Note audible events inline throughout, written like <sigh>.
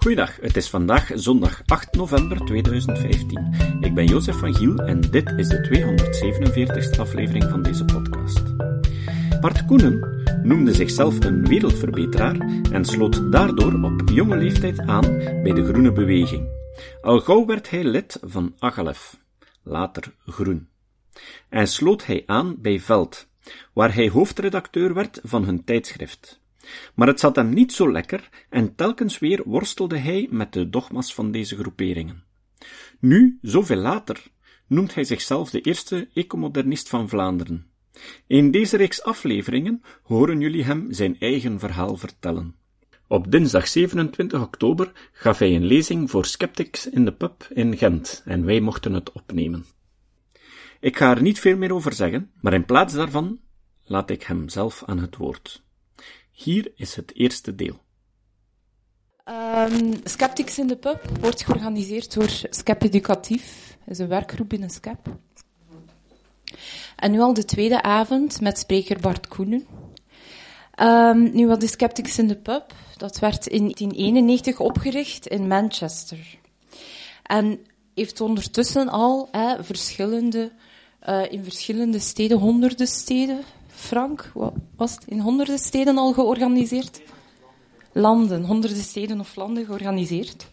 Goeiedag, het is vandaag zondag 8 november 2015. Ik ben Jozef van Giel en dit is de 247ste aflevering van deze podcast. Bart Koenen noemde zichzelf een wereldverbeteraar en sloot daardoor op jonge leeftijd aan bij de Groene Beweging. Al gauw werd hij lid van Agalef, later Groen. En sloot hij aan bij Veld, waar hij hoofdredacteur werd van hun tijdschrift. Maar het zat hem niet zo lekker en telkens weer worstelde hij met de dogma's van deze groeperingen. Nu, zoveel later, noemt hij zichzelf de eerste ecomodernist van Vlaanderen. In deze reeks afleveringen horen jullie hem zijn eigen verhaal vertellen. Op dinsdag 27 oktober gaf hij een lezing voor Skeptics in de pub in Gent en wij mochten het opnemen. Ik ga er niet veel meer over zeggen, maar in plaats daarvan laat ik hem zelf aan het woord. Hier is het eerste deel. Um, Skeptics in de Pub wordt georganiseerd door Skep Educatief. Dat is een werkgroep binnen Skep. En nu al de tweede avond met spreker Bart Koenen. Um, nu, wat is Skeptics in de Pub? Dat werd in 1991 opgericht in Manchester. En heeft ondertussen al hè, verschillende, uh, in verschillende steden, honderden steden, Frank, was het in honderden steden al georganiseerd? Landen, honderden steden of landen georganiseerd.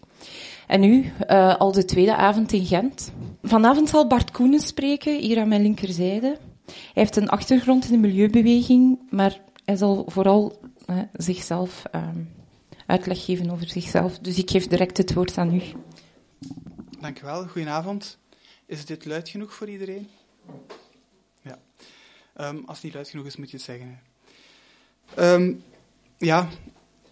En nu, uh, al de tweede avond in Gent. Vanavond zal Bart Koenen spreken, hier aan mijn linkerzijde. Hij heeft een achtergrond in de milieubeweging, maar hij zal vooral uh, zichzelf uh, uitleg geven over zichzelf. Dus ik geef direct het woord aan u. Dank u wel, goedenavond. Is dit luid genoeg voor iedereen? Um, als het niet luid genoeg is, moet je het zeggen. Um, ja,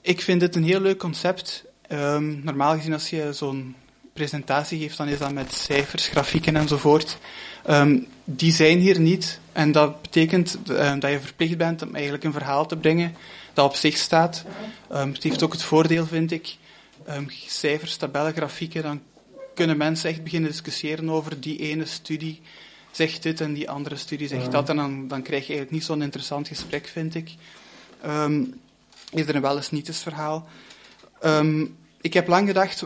ik vind dit een heel leuk concept. Um, normaal gezien, als je zo'n presentatie geeft, dan is dat met cijfers, grafieken enzovoort. die zijn hier niet. En dat betekent dat je verplicht bent om eigenlijk een verhaal te brengen dat op zich staat. het heeft ook het voordeel, vind ik, cijfers, tabellen, grafieken, dan kunnen mensen echt beginnen discussiëren over die ene studie zegt dit en die andere studie zegt dat. En dan, dan krijg je eigenlijk niet zo'n interessant gesprek, vind ik. Um, is er een wel eens niet eens verhaal. Um, ik heb lang gedacht,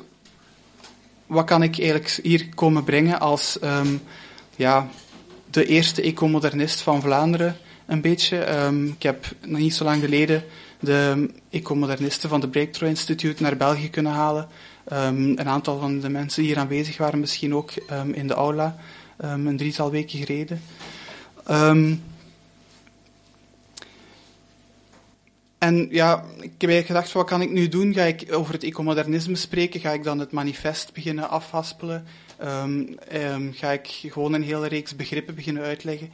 wat kan ik eigenlijk hier komen brengen als um, ja, de eerste ecomodernist van Vlaanderen, een beetje. Um, ik heb nog niet zo lang geleden de ecomodernisten van de Breakthrough Institute naar België kunnen halen. Um, een aantal van de mensen die hier aanwezig waren misschien ook in de aula um, een drietal weken geleden. Um, en ja, ik heb eigenlijk gedacht, wat kan ik nu doen? Ga ik over het ecomodernisme spreken? Ga ik dan het manifest beginnen afhaspelen? Um, ga ik gewoon een hele reeks begrippen beginnen uitleggen?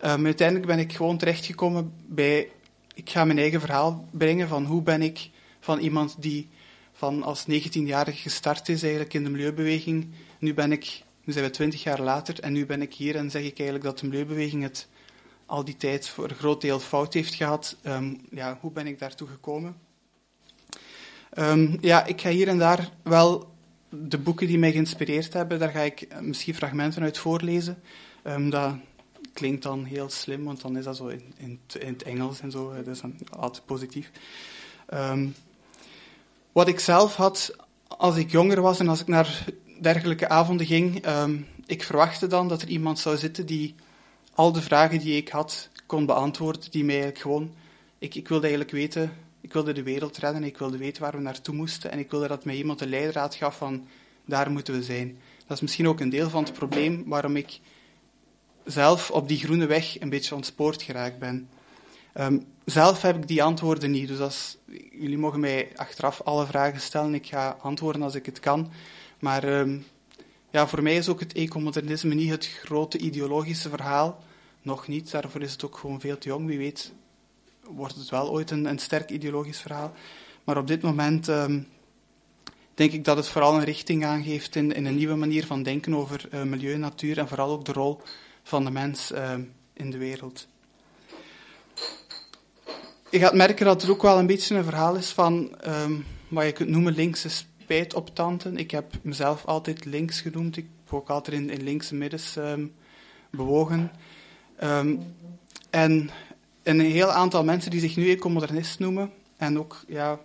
Uiteindelijk ben ik gewoon terechtgekomen bij, ik ga mijn eigen verhaal brengen van hoe ben ik van iemand die van als 19-jarige gestart is eigenlijk in de milieubeweging. Nu ben ik nu zijn we twintig jaar later en nu ben ik hier en zeg ik eigenlijk dat de milieubeweging het al die tijd voor een groot deel fout heeft gehad. Um, ja, hoe ben ik daartoe gekomen? Um, ja, ik ga hier en daar wel de boeken die mij geïnspireerd hebben, daar ga ik eh, misschien fragmenten uit voorlezen. Um, dat klinkt dan heel slim, want dan is dat zo in, in, in het Engels en zo. Dat is dan altijd positief. wat ik zelf had als ik jonger was en als ik naar dergelijke avonden ging, um, ik verwachtte dan dat er iemand zou zitten die al de vragen die ik had kon beantwoorden, die mij eigenlijk gewoon... Ik, ik wilde eigenlijk weten, ik wilde de wereld redden, ik wilde weten waar we naartoe moesten en ik wilde dat mij iemand een leidraad gaf van daar moeten we zijn. Dat is misschien ook een deel van het probleem waarom ik zelf op die groene weg een beetje ontspoord geraakt ben. Um, zelf heb ik die antwoorden niet, dus als, jullie mogen mij achteraf alle vragen stellen. Ik ga antwoorden als ik het kan. Maar um, ja, voor mij is ook het ecomodernisme niet het grote ideologische verhaal. Nog niet, daarvoor is het ook gewoon veel te jong. Wie weet wordt het wel ooit een, een sterk ideologisch verhaal. Maar op dit moment um, denk ik dat het vooral een richting aangeeft in, in een nieuwe manier van denken over uh, milieu natuur en vooral ook de rol van de mens uh, in de wereld. Je gaat merken dat er ook wel een beetje een verhaal is van wat je kunt noemen linkse spijt op tanden. Ik heb mezelf altijd links genoemd. Ik heb ook altijd in, in linkse middens um, bewogen. Um, en een heel aantal mensen die zich nu ecomodernist noemen, en ook ja,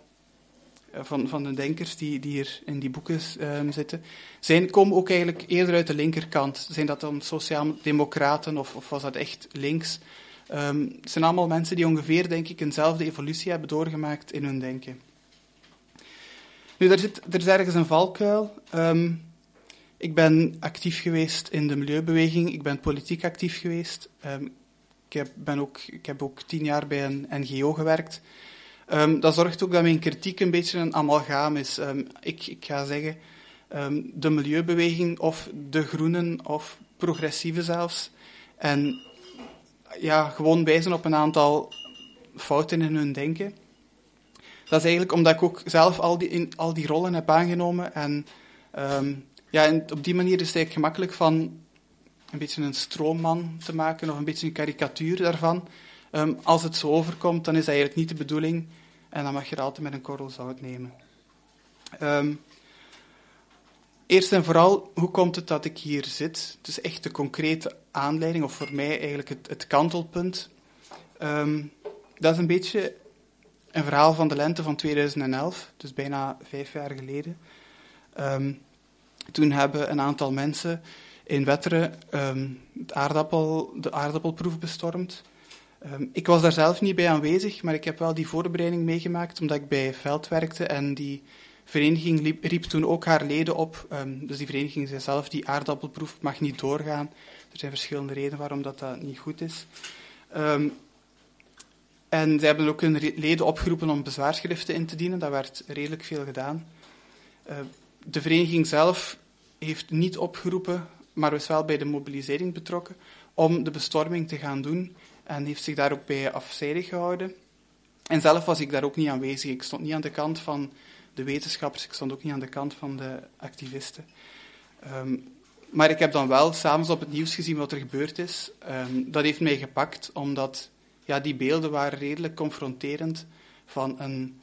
van, van de denkers die, die hier in die boeken um, zitten, zijn, komen ook eigenlijk eerder uit de linkerkant. Zijn dat dan sociaal-democraten of, of was dat echt links? Het zijn allemaal mensen die ongeveer, denk ik, eenzelfde evolutie hebben doorgemaakt in hun denken. Er, zit, er is ergens een valkuil. Um, ik ben actief geweest in de milieubeweging, ik ben politiek actief geweest. Um, ik, heb, ben ook, ik heb ook tien jaar bij een NGO gewerkt. Um, dat zorgt ook dat mijn kritiek een beetje een amalgaam is. ik, ik ga zeggen, de milieubeweging of de groenen of progressieve zelfs. En ja, gewoon wijzen op een aantal fouten in hun denken. Dat is eigenlijk omdat ik ook zelf al die, in, al die rollen heb aangenomen. En, um, ja, en op die manier is het gemakkelijk van een beetje een stroomman te maken of een beetje een karikatuur daarvan. Um, als het zo overkomt, dan is dat eigenlijk niet de bedoeling. En dan mag je er altijd met een korrel zout nemen. Um, Eerst en vooral, hoe komt het dat ik hier zit? Het is echt de concrete aanleiding, of voor mij eigenlijk het, het kantelpunt. Dat is een beetje een verhaal van de lente van 2011, dus bijna vijf jaar geleden. Um, toen hebben een aantal mensen in Wetteren het aardappel, de aardappelproef bestormd. ik was daar zelf niet bij aanwezig, maar ik heb wel die voorbereiding meegemaakt, omdat ik bij Veld werkte en die vereniging riep toen ook haar leden op. Dus die vereniging zei zelf, die aardappelproef mag niet doorgaan. Er zijn verschillende redenen waarom dat, dat niet goed is. En zij hebben ook hun leden opgeroepen om bezwaarschriften in te dienen. Dat werd redelijk veel gedaan. Uh, de vereniging zelf heeft niet opgeroepen, maar was wel bij de mobilisering betrokken, om de bestorming te gaan doen. En heeft zich daar ook bij afzijdig gehouden. En zelf was ik daar ook niet aanwezig. Ik stond niet aan de kant van de wetenschappers, ik stond ook niet aan de kant van de activisten. Um, maar ik heb dan wel s'avonds op het nieuws gezien wat er gebeurd is. Um, dat heeft mij gepakt, omdat ja, die beelden waren redelijk confronterend van een,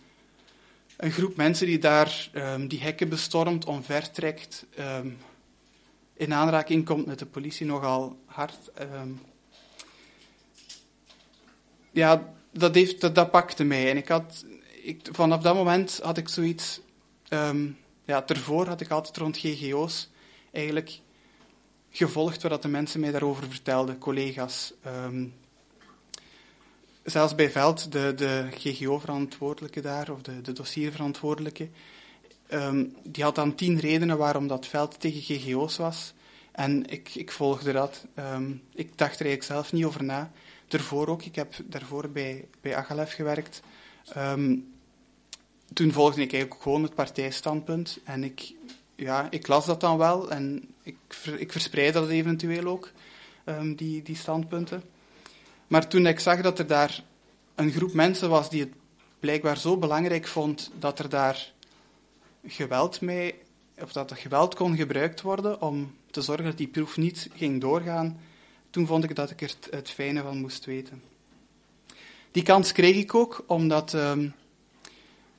een groep mensen die daar um, die hekken bestormt, omvertrekt, in aanraking komt met de politie nogal hard. ja, dat, heeft, dat, dat pakte mij. En ik had ik, vanaf dat moment had ik zoiets. Ja, ervoor had ik altijd rond GGO's eigenlijk gevolgd wat de mensen mij daarover vertelden, collega's. Zelfs bij Veld, de, de GGO-verantwoordelijke daar, of de, de dossierverantwoordelijke, um, die had dan tien redenen waarom dat Veld tegen GGO's was. En ik, ik volgde dat. Um, ik dacht er eigenlijk zelf niet over na. Daarvoor ook, ik heb daarvoor bij, bij Agalef gewerkt. Um, toen volgde ik eigenlijk gewoon het partijstandpunt. En ik, ja, ik las dat dan wel en ik, ik verspreidde dat eventueel ook, die, die standpunten. Maar toen ik zag dat er daar een groep mensen was die het blijkbaar zo belangrijk vond dat er daar geweld mee, of dat er geweld kon gebruikt worden om te zorgen dat die proef niet ging doorgaan, toen vond ik dat ik er het, fijne van moest weten. Die kans kreeg ik ook, omdat um,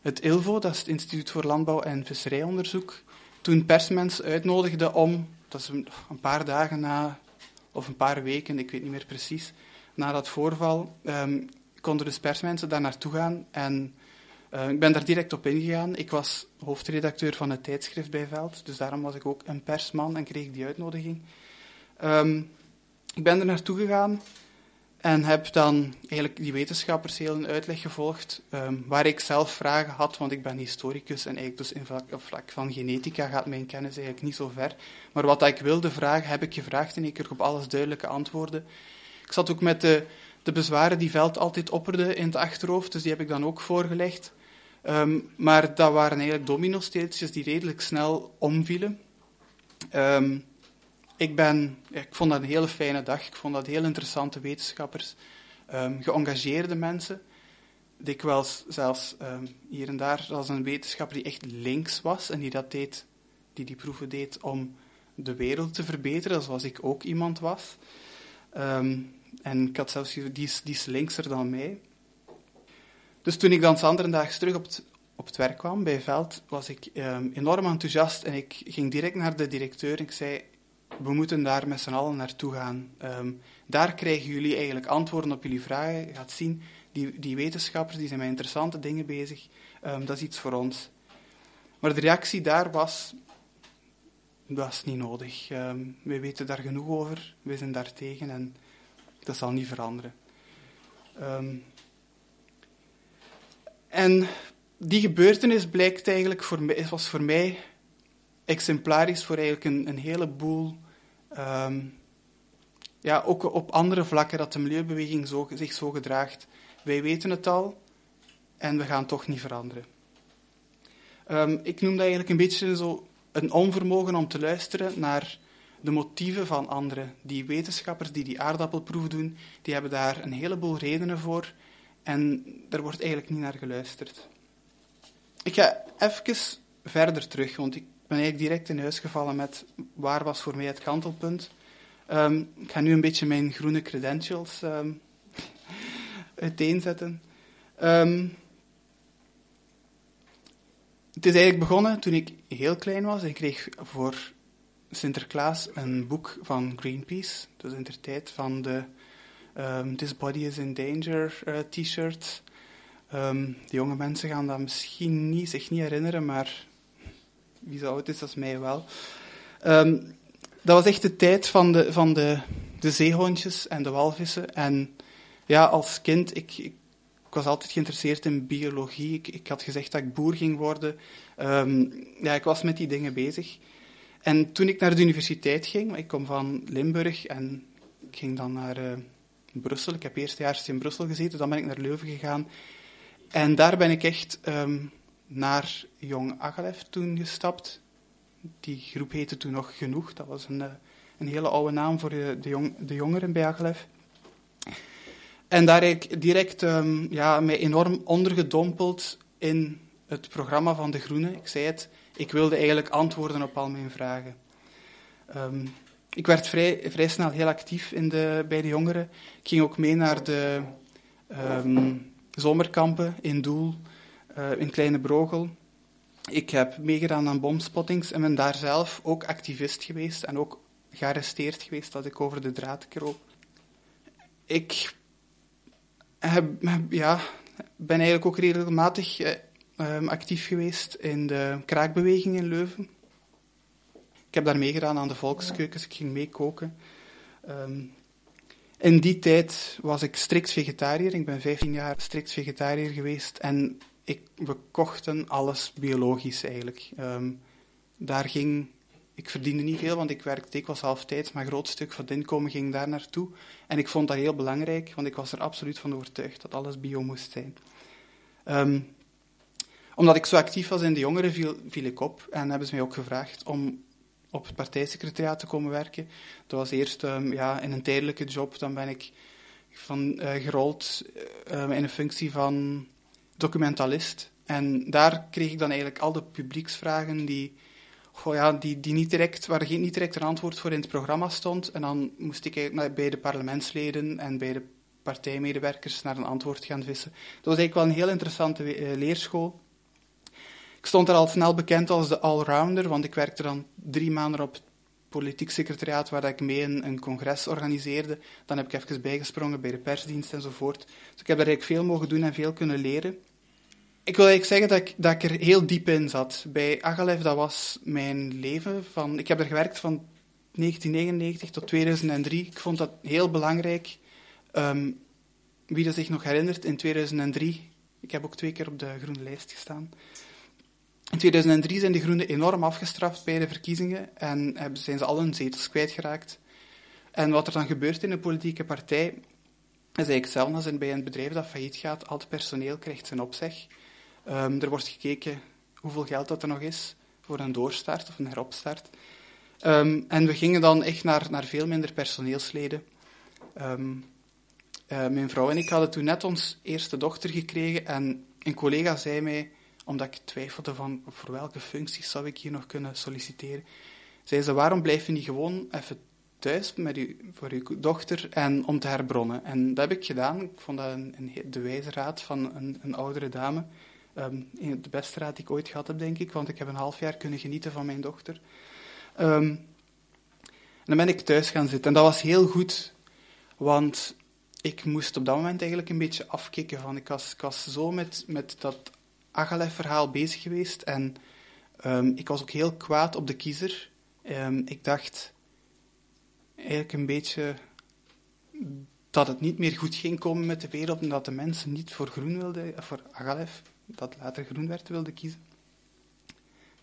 het ILVO, dat is het Instituut voor Landbouw en Visserijonderzoek, toen persmensen uitnodigde om, dat is een, paar dagen na, of een paar weken, ik weet niet meer precies, na dat voorval, um, konden dus persmensen daar naartoe gaan en uh, ik ben daar direct op ingegaan. Ik was hoofdredacteur van het tijdschrift bij Veld, dus daarom was ik ook een persman en kreeg die uitnodiging. Um, ik ben er naartoe gegaan en heb dan eigenlijk die wetenschappers heel een uitleg gevolgd, um, waar ik zelf vragen had, want ik ben historicus en eigenlijk dus in vlak, vlak van genetica gaat mijn kennis eigenlijk niet zo ver. Maar wat ik wilde vragen, heb ik gevraagd en ik kreeg op alles duidelijke antwoorden. Ik zat ook met de, de bezwaren die Veld altijd opperde in het achterhoofd, dus die heb ik dan ook voorgelegd. Um, maar dat waren eigenlijk domino-steeltjes die redelijk snel omvielen. Um, ik, ben, ik vond dat een hele fijne dag. Ik vond dat heel interessante wetenschappers, um, geëngageerde mensen. Dikwijls zelfs hier en daar als een wetenschapper die echt links was en die dat deed, die die proeven deed om de wereld te verbeteren, zoals ik ook iemand was. Um, en ik had zelfs die, die is linkser dan mij. Dus toen ik dan daags terug op het, op het werk kwam bij Veld, was ik enorm enthousiast en ik ging direct naar de directeur en ik zei, we moeten daar met z'n allen naartoe gaan. Um, daar krijgen jullie eigenlijk antwoorden op jullie vragen. Je gaat zien, die, die wetenschappers die zijn met interessante dingen bezig. Um, dat is iets voor ons. Maar de reactie daar was, dat is niet nodig. Um, wij weten daar genoeg over, wij zijn daar tegen en dat zal niet veranderen. Um, en die gebeurtenis blijkt eigenlijk voor mij, was voor mij exemplarisch voor eigenlijk een, een heleboel, um, ja, ook op andere vlakken dat de milieubeweging zo, zich zo gedraagt. Wij weten het al en we gaan toch niet veranderen. Um, ik noem dat eigenlijk een beetje zo een onvermogen om te luisteren naar de motieven van anderen. Die wetenschappers die die aardappelproef doen, die hebben daar een heleboel redenen voor en daar wordt eigenlijk niet naar geluisterd. Ik ga even verder terug, want ik ben eigenlijk direct in huis gevallen met waar was voor mij het kantelpunt. Um, ik ga nu een beetje mijn groene credentials um, <laughs> uiteenzetten. Um, het is eigenlijk begonnen toen ik heel klein was. Ik kreeg voor Sinterklaas een boek van Greenpeace. Dus in de tijd van de um, This Body is in Danger uh, t-shirt. Um, de jonge mensen gaan dat misschien niet, zich niet herinneren, maar wie zo oud is, is mij wel. Um, dat was echt de tijd van de, van de, de zeehondjes en de walvissen. En ja, als kind, ik, ik, was altijd geïnteresseerd in biologie. Ik, ik, had gezegd dat ik boer ging worden. Ja, ik was met die dingen bezig. En toen ik naar de universiteit ging, ik kom van Limburg en ik ging dan naar uh, Brussel. Ik heb eerst jaar in Brussel gezeten, dan ben ik naar Leuven gegaan. En daar ben ik echt um, naar Jong Agalef toen gestapt. Die groep heette toen nog Genoeg. Dat was een, uh, een hele oude naam voor de, de, jong, de jongeren bij Agalef. En daar heb ik direct um, ja, mij enorm ondergedompeld in het programma van De Groenen. Ik zei het, ik wilde eigenlijk antwoorden op al mijn vragen. Um, ik werd vrij, vrij snel heel actief in de, bij de jongeren. Ik ging ook mee naar de um, zomerkampen in Doel, uh, in Kleine Brogel. Ik heb meegedaan aan bomspottings en ben daar zelf ook activist geweest en ook gearresteerd geweest dat ik over de draad kroop. Ik heb, ja, ben eigenlijk ook regelmatig uh, um, actief geweest in de kraakbeweging in Leuven. Ik heb daar meegedaan aan de volkskeukens, ik ging meekoken. Um, in die tijd was ik strikt vegetariër. Ik ben 15 jaar strikt vegetariër geweest en ik, we kochten alles biologisch eigenlijk. Um, daar ging, ik verdiende niet veel, want ik werkte dikwijls halftijds, maar een groot stuk van het inkomen ging daar naartoe. En ik vond dat heel belangrijk, want ik was er absoluut van overtuigd dat alles bio moest zijn. Um, omdat ik zo actief was in de jongeren, viel, ik op en hebben ze mij ook gevraagd om op het partijsecretariaat te komen werken. Dat was eerst um, ja, in een tijdelijke job, dan ben ik van, uh, gerold uh, in een functie van documentalist. En daar kreeg ik dan eigenlijk al de publieksvragen die, goh, ja, die, die niet direct, waar geen, niet direct een antwoord voor in het programma stond. En dan moest ik bij de parlementsleden en bij de partijmedewerkers naar een antwoord gaan vissen. Dat was eigenlijk wel een heel interessante uh, leerschool. Ik stond er al snel bekend als de allrounder, want ik werkte dan drie maanden op het politiek secretariaat waar ik mee een, congres organiseerde. Dan heb ik even bijgesprongen bij de persdienst enzovoort. Dus ik heb daar eigenlijk veel mogen doen en veel kunnen leren. Ik wil eigenlijk zeggen dat ik, dat ik er heel diep in zat. Bij Agalef, dat was mijn leven. Van, ik heb er gewerkt van 1999 tot 2003. Ik vond dat heel belangrijk. Um, wie dat zich nog herinnert, in 2003, ik heb ook twee keer op de groene lijst gestaan. In 2003 zijn de Groenen enorm afgestraft bij de verkiezingen en zijn ze al hun zetels kwijtgeraakt. En wat er dan gebeurt in een politieke partij, is eigenlijk hetzelfde als bij een bedrijf dat failliet gaat. Al het personeel krijgt zijn opzeg. Um, er wordt gekeken hoeveel geld dat er nog is voor een doorstart of een heropstart. Um, en we gingen dan echt naar, naar veel minder personeelsleden. Um, uh, mijn vrouw en ik hadden toen net ons eerste dochter gekregen en een collega zei mij omdat ik twijfelde van voor welke functies zou ik hier nog kunnen solliciteren. Zei ze, waarom blijf je niet gewoon even thuis met u, voor uw dochter en om te herbronnen? En dat heb ik gedaan. Ik vond dat een, een de wijze raad van een, een oudere dame. Um, de beste raad die ik ooit gehad heb, denk ik, want ik heb een half jaar kunnen genieten van mijn dochter. Um, en dan ben ik thuis gaan zitten. En dat was heel goed, want ik moest op dat moment eigenlijk een beetje afkicken. Van, ik, was, ik was zo met, met dat Agalef-verhaal bezig geweest. En Ehm, ik was ook heel kwaad op de kiezer. Ehm, ik dacht eigenlijk een beetje dat het niet meer goed ging komen met de wereld en dat de mensen niet voor groen wilden, voor Agalef, dat later groen werd, wilden kiezen.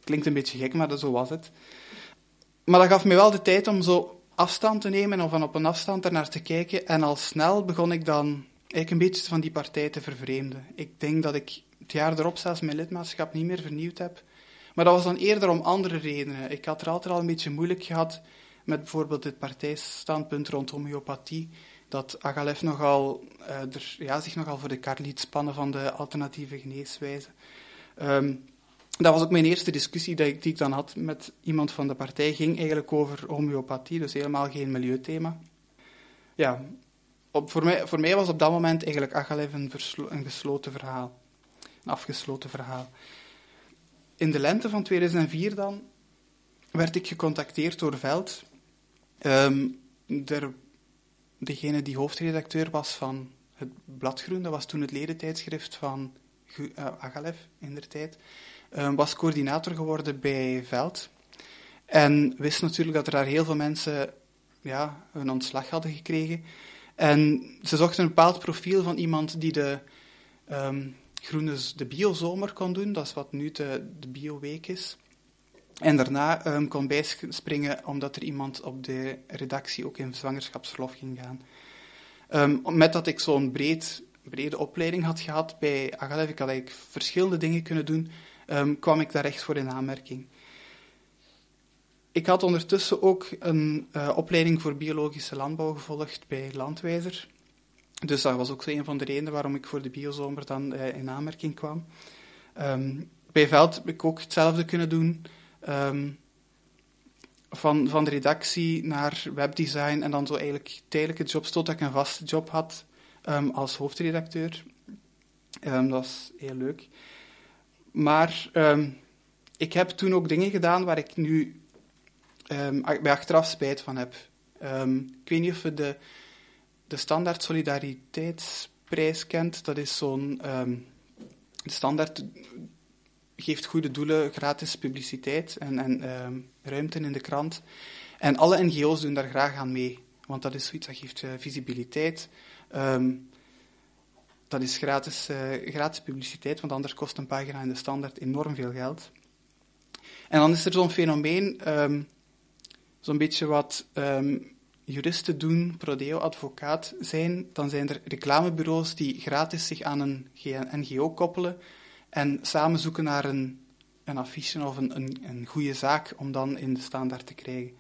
Klinkt een beetje gek, maar zo was het. Maar dat gaf me wel de tijd om zo afstand te nemen of van op een afstand ernaar te kijken. En al snel begon ik dan eigenlijk een beetje van die partij te vervreemden. Ik denk dat ik het jaar erop zelfs mijn lidmaatschap niet meer vernieuwd heb. Maar dat was dan eerder om andere redenen. Ik had er altijd al een beetje moeilijk gehad met bijvoorbeeld het partijstandpunt rond homeopathie. Dat Agalef nogal, uh, ja, zich nogal voor de kar liet spannen van de alternatieve geneeswijze. Um, dat was ook mijn eerste discussie die ik, die ik dan had met iemand van de partij. ging eigenlijk over homeopathie, dus helemaal geen milieuthema. Ja, voor, mij, voor mij was op dat moment eigenlijk Agalef een, een gesloten verhaal. Afgesloten verhaal. In de lente van 2004 dan werd ik gecontacteerd door Veld. Um, degene die hoofdredacteur was van het Bladgroen, dat was toen het ledentijdschrift van uh, Agalef in der tijd, um, was coördinator geworden bij Veld. En wist natuurlijk dat er daar heel veel mensen ja, een ontslag hadden gekregen. En ze zochten een bepaald profiel van iemand die de um, groene, de biozomer kon doen. Dat is wat nu de, de bioweek is. En daarna um, kon bijspringen omdat er iemand op de redactie ook in zwangerschapsverlof ging gaan. Um, met dat ik zo'n breed, brede opleiding had gehad bij Agalef, ik had eigenlijk verschillende dingen kunnen doen, um, kwam ik daar echt voor in aanmerking. Ik had ondertussen ook een uh, opleiding voor biologische landbouw gevolgd bij Landwijzer. Dus dat was ook een van de redenen waarom ik voor de biozomer dan uh, in aanmerking kwam. Um, bij Veld heb ik ook hetzelfde kunnen doen. Um, van, van de redactie naar webdesign en dan zo eigenlijk tijdelijke jobs totdat ik een vaste job had um, als hoofdredacteur. Dat was heel leuk. Maar ik heb toen ook dingen gedaan waar ik nu bij achteraf spijt van heb. ik weet niet of je de, de standaard solidariteitsprijs kent. Dat is zo'n standaard geeft goede doelen gratis publiciteit en, en uh, ruimte in de krant. En alle NGO's doen daar graag aan mee, want dat is zoiets dat geeft uh, visibiliteit. Um, dat is gratis, uh, gratis publiciteit, want anders kost een pagina in de standaard enorm veel geld. En dan is er zo'n fenomeen, zo'n beetje wat juristen doen, prodeo-advocaat zijn. Dan zijn er reclamebureaus die gratis zich aan een NGO koppelen en samen zoeken naar een, een affiche of een, een, een goede zaak om dan in de standaard te krijgen.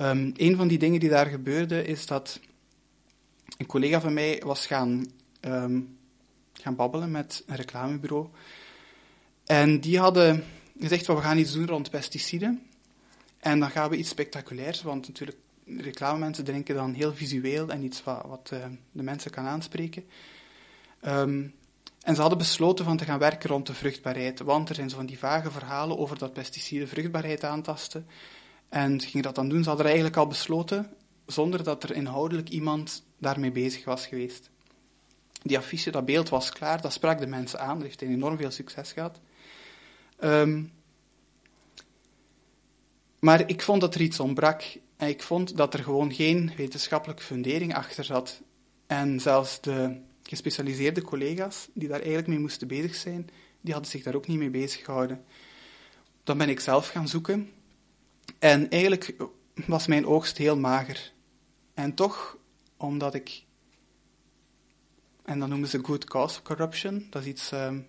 Um, een van die dingen die daar gebeurde is dat een collega van mij was gaan, um, gaan babbelen met een reclamebureau. En die hadden gezegd, we gaan iets doen rond pesticiden. En dan gaan we iets spectaculairs, want natuurlijk, reclamemensen denken dan heel visueel en iets wat, wat uh, de mensen kan aanspreken. Um, en ze hadden besloten van te gaan werken rond de vruchtbaarheid, want er zijn zo van die vage verhalen over dat pesticiden vruchtbaarheid aantasten. En ze gingen dat dan doen. Ze hadden eigenlijk al besloten, zonder dat er inhoudelijk iemand daarmee bezig was geweest. Die affiche, dat beeld was klaar, dat sprak de mensen aan, dat heeft enorm veel succes gehad. Um, maar ik vond dat er iets ontbrak. En ik vond dat er gewoon geen wetenschappelijke fundering achter zat. En zelfs de gespecialiseerde collega's die daar eigenlijk mee moesten bezig zijn, die hadden zich daar ook niet mee bezig gehouden. Dan ben ik zelf gaan zoeken. En eigenlijk was mijn oogst heel mager. En toch, omdat ik. En dan noemen ze good cause corruption. Dat is iets um,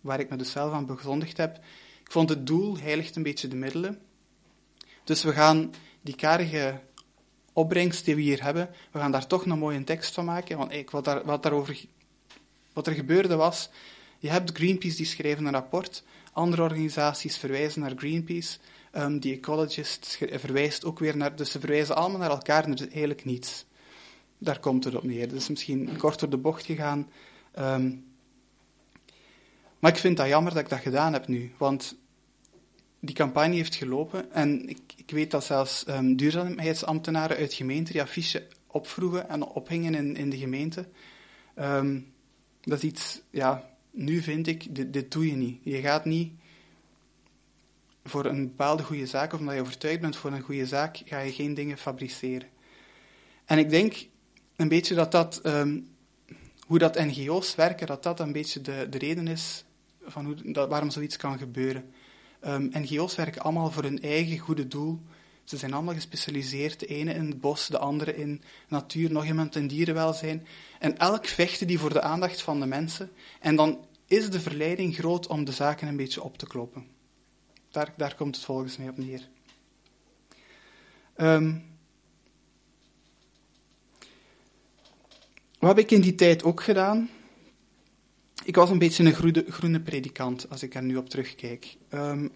waar ik me dus zelf aan bezondigd heb. Ik vond het doel heiligt een beetje de middelen. Dus we gaan die karige opbrengst die we hier hebben, we gaan daar toch een mooie tekst van maken. Want ik, wat, daar, wat, daarover, wat er gebeurde was, je hebt Greenpeace die schreven een rapport, andere organisaties verwijzen naar Greenpeace, um, die Ecologist verwijst ook weer naar, dus ze verwijzen allemaal naar elkaar er is eigenlijk niets. Daar komt het op neer. Dus misschien kort door de bocht gegaan. Um, maar ik vind dat jammer dat ik dat gedaan heb nu, want die campagne heeft gelopen. En ik, ik weet dat zelfs um, duurzaamheidsambtenaren uit gemeenten die affiche opvroegen en ophingen in, in de gemeente. Um, dat is iets, ja, nu vind ik, dit, dit doe je niet. Je gaat niet voor een bepaalde goede zaak, of omdat je overtuigd bent voor een goede zaak, ga je geen dingen fabriceren. En ik denk een beetje dat dat, ehm, hoe dat NGO's werken, dat dat een beetje de, de reden is van hoe, dat, waarom zoiets kan gebeuren. Um, NGO's werken allemaal voor hun eigen goede doel. Ze zijn allemaal gespecialiseerd, de ene in het bos, de andere in natuur, nog iemand in dierenwelzijn. En elk vechten die voor de aandacht van de mensen. En dan is de verleiding groot om de zaken een beetje op te kloppen. Daar, daar komt het volgens mij op neer. Um, wat heb ik in die tijd ook gedaan? Ik was een beetje een groene, predikant, als ik er nu op terugkijk. Um,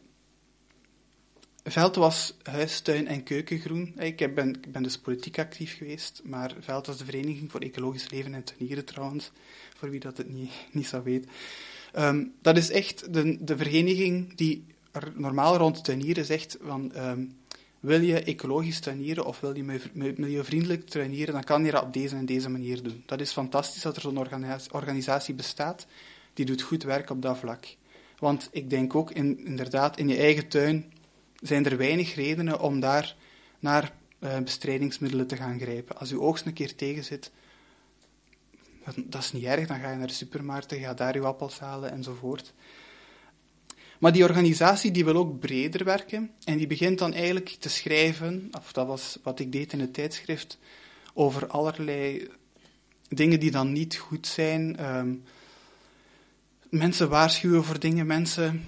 Veld was huistuin en keukengroen. Ik ben, ik ben dus politiek actief geweest, maar Veld was de Vereniging voor Ecologisch Leven en Tenieren trouwens, voor wie dat het niet, niet zou weten. Um, dat is echt de, de vereniging die er normaal rond tuinieren zegt van um, wil je ecologisch tuinieren of wil je milieuvriendelijk tuinieren, dan kan je dat op deze en deze manier doen. Dat is fantastisch dat er zo'n organisatie bestaat die doet goed werk op dat vlak. Want ik denk ook in, inderdaad in je eigen tuin zijn er weinig redenen om daar naar uh, bestrijdingsmiddelen te gaan grijpen. Als je oogst een keer tegen zit, dat, is niet erg, dan ga je naar de supermarkt, ga daar je appels halen enzovoort. Maar die organisatie die wil ook breder werken en die begint dan eigenlijk te schrijven, of dat was wat ik deed in het tijdschrift, over allerlei dingen die dan niet goed zijn. Um, mensen waarschuwen voor dingen, mensen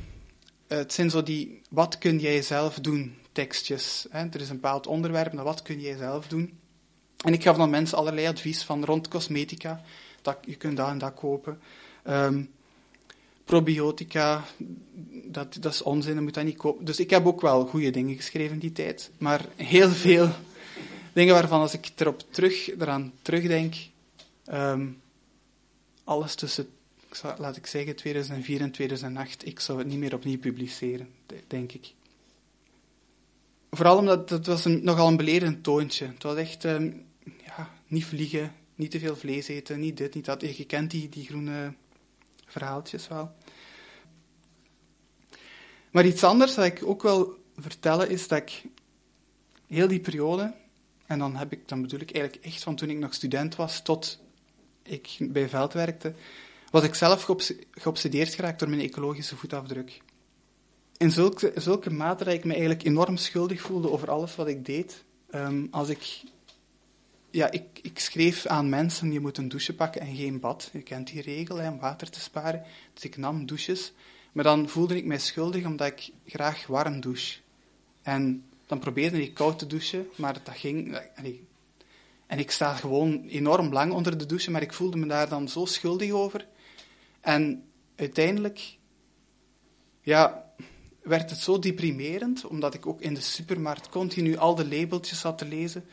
het zijn zo die, wat kun jij zelf doen, tekstjes. Hè? Er is een bepaald onderwerp, maar wat kun jij zelf doen? En ik gaf dan mensen allerlei advies van rond cosmetica, dat, je kunt dat en dat kopen. Um, probiotica, dat, dat is onzin, dat moet dat niet kopen. Dus ik heb ook wel goede dingen geschreven die tijd, maar heel veel dingen waarvan als ik erop terug, eraan terugdenk, um, alles tussen laat ik zeggen, 2004 en 2008, ik zou het niet meer opnieuw publiceren, denk ik. Vooral omdat het was een, nogal een belerend toontje. Het was echt, um, ja, niet vliegen, niet te veel vlees eten, niet dit, niet dat. Je kent die, die groene verhaaltjes wel. Maar iets anders dat ik ook wil vertellen is dat ik heel die periode, en dan, heb ik, dan bedoel ik eigenlijk echt van toen ik nog student was tot ik bij Veld werkte, was ik zelf geobsedeerd geraakt door mijn ecologische voetafdruk. In zulke, zulke mate dat ik me eigenlijk enorm schuldig voelde over alles wat ik deed. Um, als ik, ja, ik, ik schreef aan mensen, je moet een douche pakken en geen bad. Je kent die regel, hè, om water te sparen. Dus ik nam douches. Maar dan voelde ik mij schuldig omdat ik graag warm douche. En dan probeerde ik koud te douchen, maar dat ging... En ik sta gewoon enorm lang onder de douche, maar ik voelde me daar dan zo schuldig over en uiteindelijk ja, werd het zo deprimerend, omdat ik ook in de supermarkt continu al de labeltjes zat te lezen.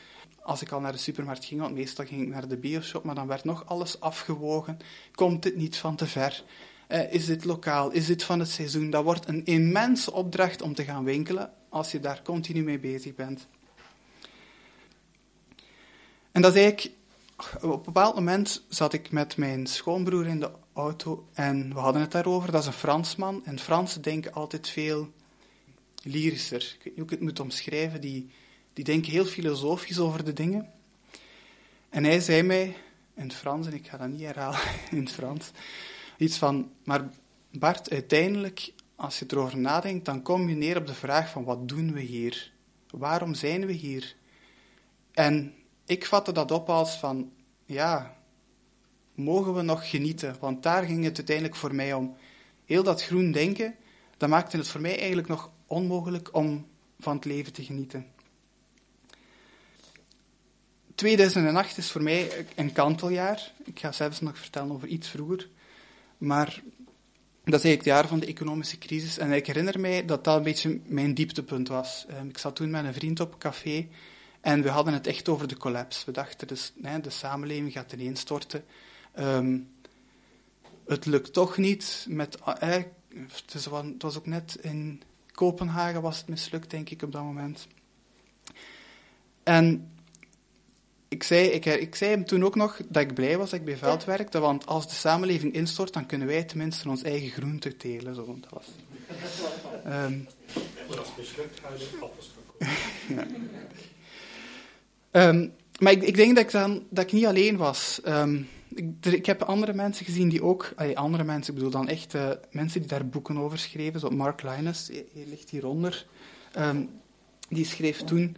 Als ik al naar de supermarkt ging, want meestal ging ik naar de bioshop, maar dan werd nog alles afgewogen. Komt dit niet van te ver? Uh, is dit lokaal? Is dit van het seizoen? Dat wordt een immense opdracht om te gaan winkelen als je daar continu mee bezig bent. En dat eigenlijk op een bepaald moment zat ik met mijn schoonbroer in de auto en we hadden het daarover. Dat is een Fransman en Fransen denken altijd veel lyrischer. Ik weet niet hoe ik het moet omschrijven. Die, die denken heel filosofisch over de dingen. En hij zei mij in het Frans, en ik ga dat niet herhalen <laughs> in het Frans, iets van, maar Bart, uiteindelijk, als je erover nadenkt, dan kom je neer op de vraag van wat doen we hier? Waarom zijn we hier? En ik vatte dat op als van, ja, mogen we nog genieten? Want daar ging het uiteindelijk voor mij om. Heel dat groen denken, dat maakte het voor mij eigenlijk nog onmogelijk om van het leven te genieten. 2008 is voor mij een kanteljaar. Ik ga zelfs nog vertellen over iets vroeger. Maar dat is eigenlijk het jaar van de economische crisis. En ik herinner mij dat dat een beetje mijn dieptepunt was. Ehm, ik zat toen met een vriend op café en we hadden het echt over de collapse. We dachten, dus, de samenleving gaat ineenstorten. Um, het lukt toch niet. Met, het, was, ook net in Kopenhagen was het mislukt, denk ik, op dat moment. En ik zei, ik, ik zei hem toen ook nog dat ik blij was dat ik bij Veld werkte, want als de samenleving instort, dan kunnen wij tenminste ons eigen groente telen. Zo, dat was. Um, als mislukt, appels verkopen. Ehm, maar ik, ik denk dat ik, dan, dat ik niet alleen was. Ehm, ik, ik heb andere mensen gezien die ook... allee, andere mensen, ik bedoel dan echt eh, mensen die daar boeken over schreven. Zo Mark Linus, hij, hij ligt hieronder. Ehm, die schreef toen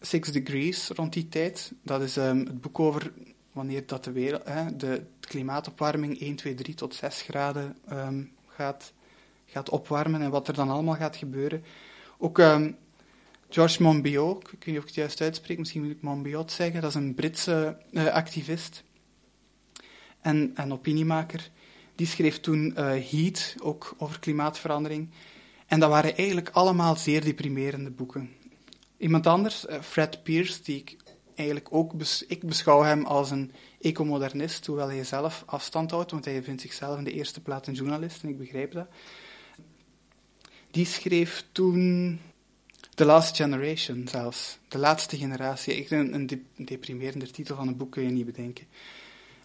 Six Degrees rond die tijd. Dat is ehm, het boek over wanneer dat de, wereld, hè, de klimaatopwarming 1, 2, 3 tot 6 graden ehm, gaat, gaat opwarmen en wat er dan allemaal gaat gebeuren. Ook ehm, George Monbiot, ik weet niet of ik het juist uitspreek, misschien moet ik Monbiot zeggen, dat is een Britse eh, activist en, en opiniemaker. Die schreef toen eh, Heat, ook over klimaatverandering. En dat waren eigenlijk allemaal zeer deprimerende boeken. Iemand anders, eh, Fred Pierce, die ik eigenlijk ook ik beschouw hem als een ecomodernist, hoewel hij zelf afstand houdt, want hij vindt zichzelf in de eerste plaats een journalist, en ik begrijp dat. Die schreef toen The Last Generation zelfs, de laatste generatie. Ik een, een de- titel van een boek kun je niet bedenken.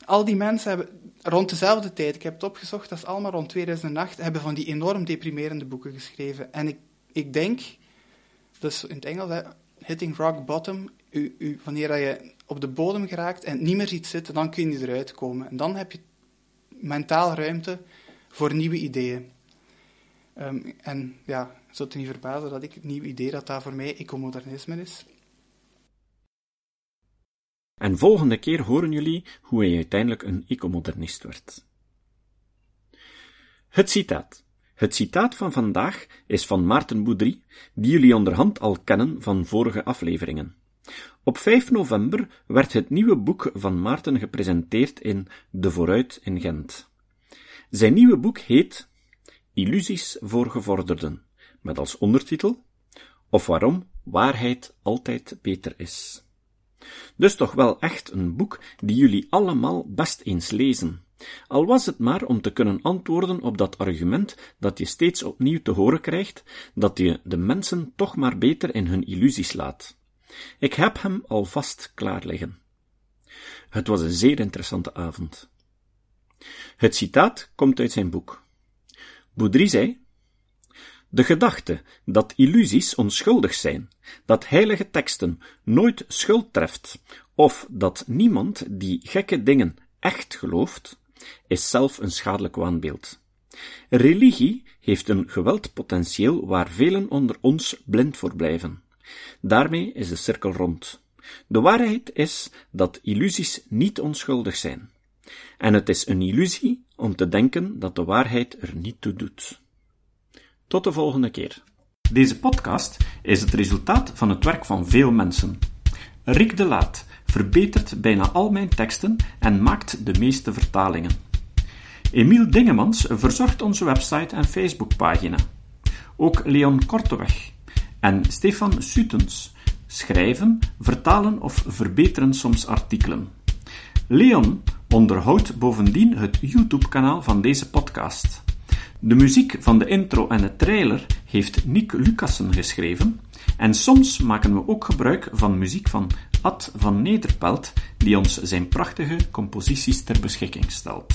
Al die mensen hebben rond dezelfde tijd, ik heb het opgezocht, dat is allemaal rond 2008, hebben van die enorm deprimerende boeken geschreven. En ik, ik denk, dus in het Engels, hitting rock bottom, u, u, wanneer je op de bodem geraakt en niet meer ziet zitten, dan kun je eruit komen. En dan heb je mentaal ruimte voor nieuwe ideeën. Ehm, en ja, zult je niet verbazen dat ik het nieuwe idee dat daar voor mij ecomodernisme is. En volgende keer horen jullie hoe hij uiteindelijk een ecomodernist werd. Het citaat. Het citaat van vandaag is van Maarten Boudry, die jullie onderhand al kennen van vorige afleveringen. Op 5 november werd het nieuwe boek van Maarten gepresenteerd in De Vooruit in Gent. Zijn nieuwe boek heet Illusies voor gevorderden, met als ondertitel Of waarom waarheid altijd beter is. Dus toch wel echt een boek die jullie allemaal best eens lezen. Al was het maar om te kunnen antwoorden op dat argument dat je steeds opnieuw te horen krijgt, dat je de mensen toch maar beter in hun illusies laat. Ik heb hem alvast klaar liggen. Het was een zeer interessante avond. Het citaat komt uit zijn boek. Boudry zei, de gedachte dat illusies onschuldig zijn, dat heilige teksten nooit schuld treft, of dat niemand die gekke dingen echt gelooft, is zelf een schadelijk waanbeeld. Religie heeft een geweldpotentieel waar velen onder ons blind voor blijven. Daarmee is de cirkel rond. De waarheid is dat illusies niet onschuldig zijn. En het is een illusie om te denken dat de waarheid er niet toe doet. Tot de volgende keer. Deze podcast is het resultaat van het werk van veel mensen. Rick de Laat verbetert bijna al mijn teksten en maakt de meeste vertalingen. Emiel Dingemans verzorgt onze website en Facebookpagina. Ook Leon Korteweg en Stefan Sutens schrijven, vertalen of verbeteren soms artikelen. Leon onderhoudt bovendien het YouTube-kanaal van deze podcast. De muziek van de intro en de trailer heeft Nick Lucassen geschreven, en soms maken we ook gebruik van muziek van Ad van Nederpelt, die ons zijn prachtige composities ter beschikking stelt.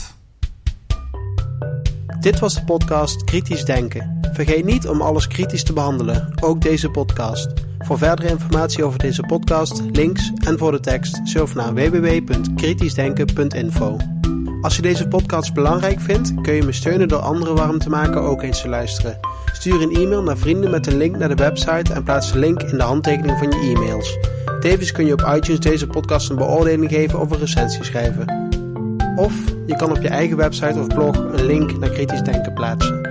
Dit was de podcast Kritisch Denken. Vergeet niet om alles kritisch te behandelen, ook deze podcast. Voor verdere informatie over deze podcast, links en voor de tekst, surf naar www.kritischdenken.info. Als je deze podcast belangrijk vindt, kun je me steunen door anderen warm te maken ook eens te luisteren. Stuur een e-mail naar vrienden met een link naar de website en plaats de link in de handtekening van je e-mails. Tevens kun je op iTunes deze podcast een beoordeling geven of een recensie schrijven. Of je kan op je eigen website of blog een link naar kritisch denken plaatsen.